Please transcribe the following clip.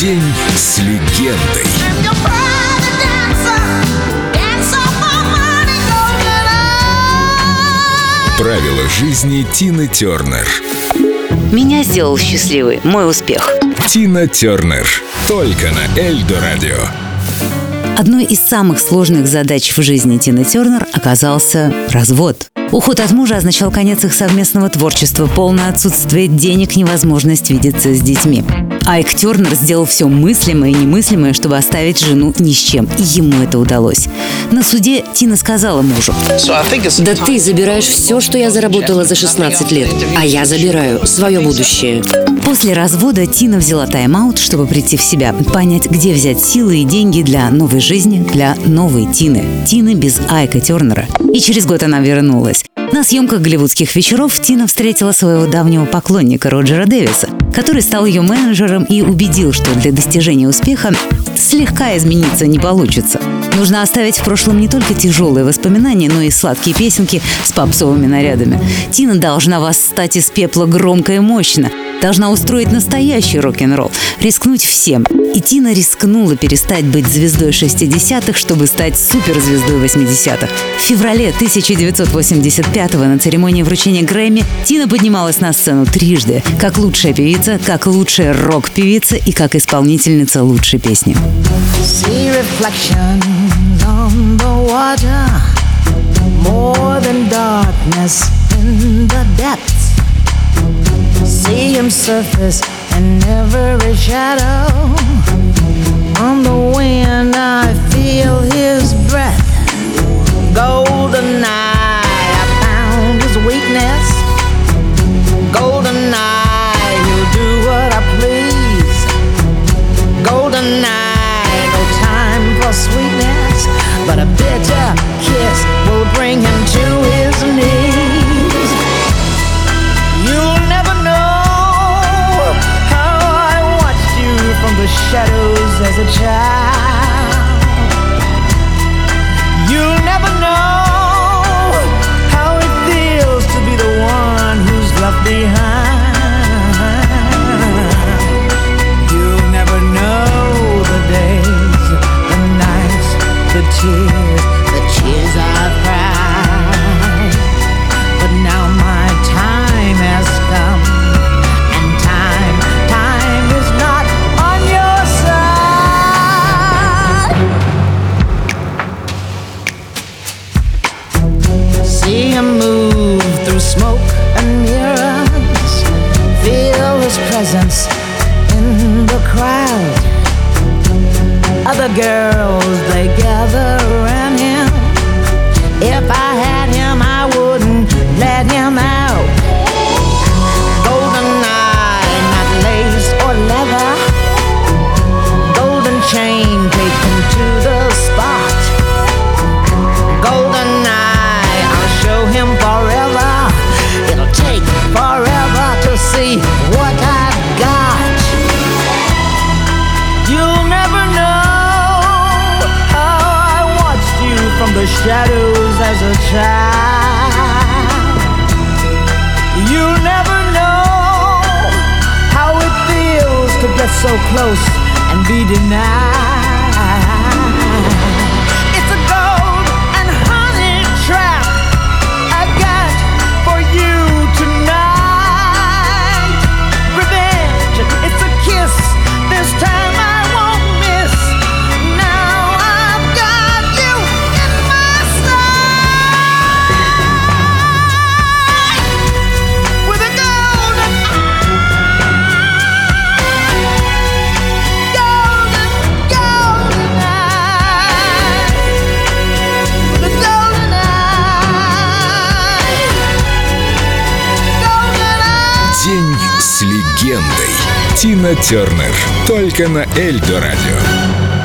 День с легендой. Правила жизни Тины Тернер. Меня сделал счастливый мой успех. Тина Тернер. Только на Эльдо Радио. Одной из самых сложных задач в жизни Тины Тернер оказался развод. Уход от мужа означал конец их совместного творчества, полное отсутствие денег, невозможность видеться с детьми. Айк Тернер сделал все мыслимое и немыслимое, чтобы оставить жену ни с чем. И ему это удалось. На суде Тина сказала мужу. Да ты забираешь все, что я заработала за 16 лет, а я забираю свое будущее. После развода Тина взяла тайм-аут, чтобы прийти в себя, понять, где взять силы и деньги для новой жизни, для новой Тины. Тины без Айка Тернера. И через год она вернулась. На съемках голливудских вечеров Тина встретила своего давнего поклонника Роджера Дэвиса, который стал ее менеджером и убедил, что для достижения успеха слегка измениться не получится. Нужно оставить в прошлом не только тяжелые воспоминания, но и сладкие песенки с попсовыми нарядами. Тина должна восстать из пепла громко и мощно, должна устроить настоящий рок-н-ролл, рискнуть всем. И Тина рискнула перестать быть звездой 60-х, чтобы стать суперзвездой 80-х. В феврале 1985-го на церемонии вручения Грэмми Тина поднималась на сцену трижды, как лучшая певица, как лучшая рок-певица и как исполнительница лучшей песни. More than darkness in the depths see him surface in every shadow. On the wind, I feel his breath. Golden as a child. You'll never know how it feels to be the one who's left behind. You'll never know the days, the nights, the tears, the tears I've cried. But now See him move through smoke and mirrors, feel his presence in the crowd. Other girls they gather shadows as a child. You'll never know how it feels to get so close and be denied. Тина Тернер. Только на Эльдо Радио.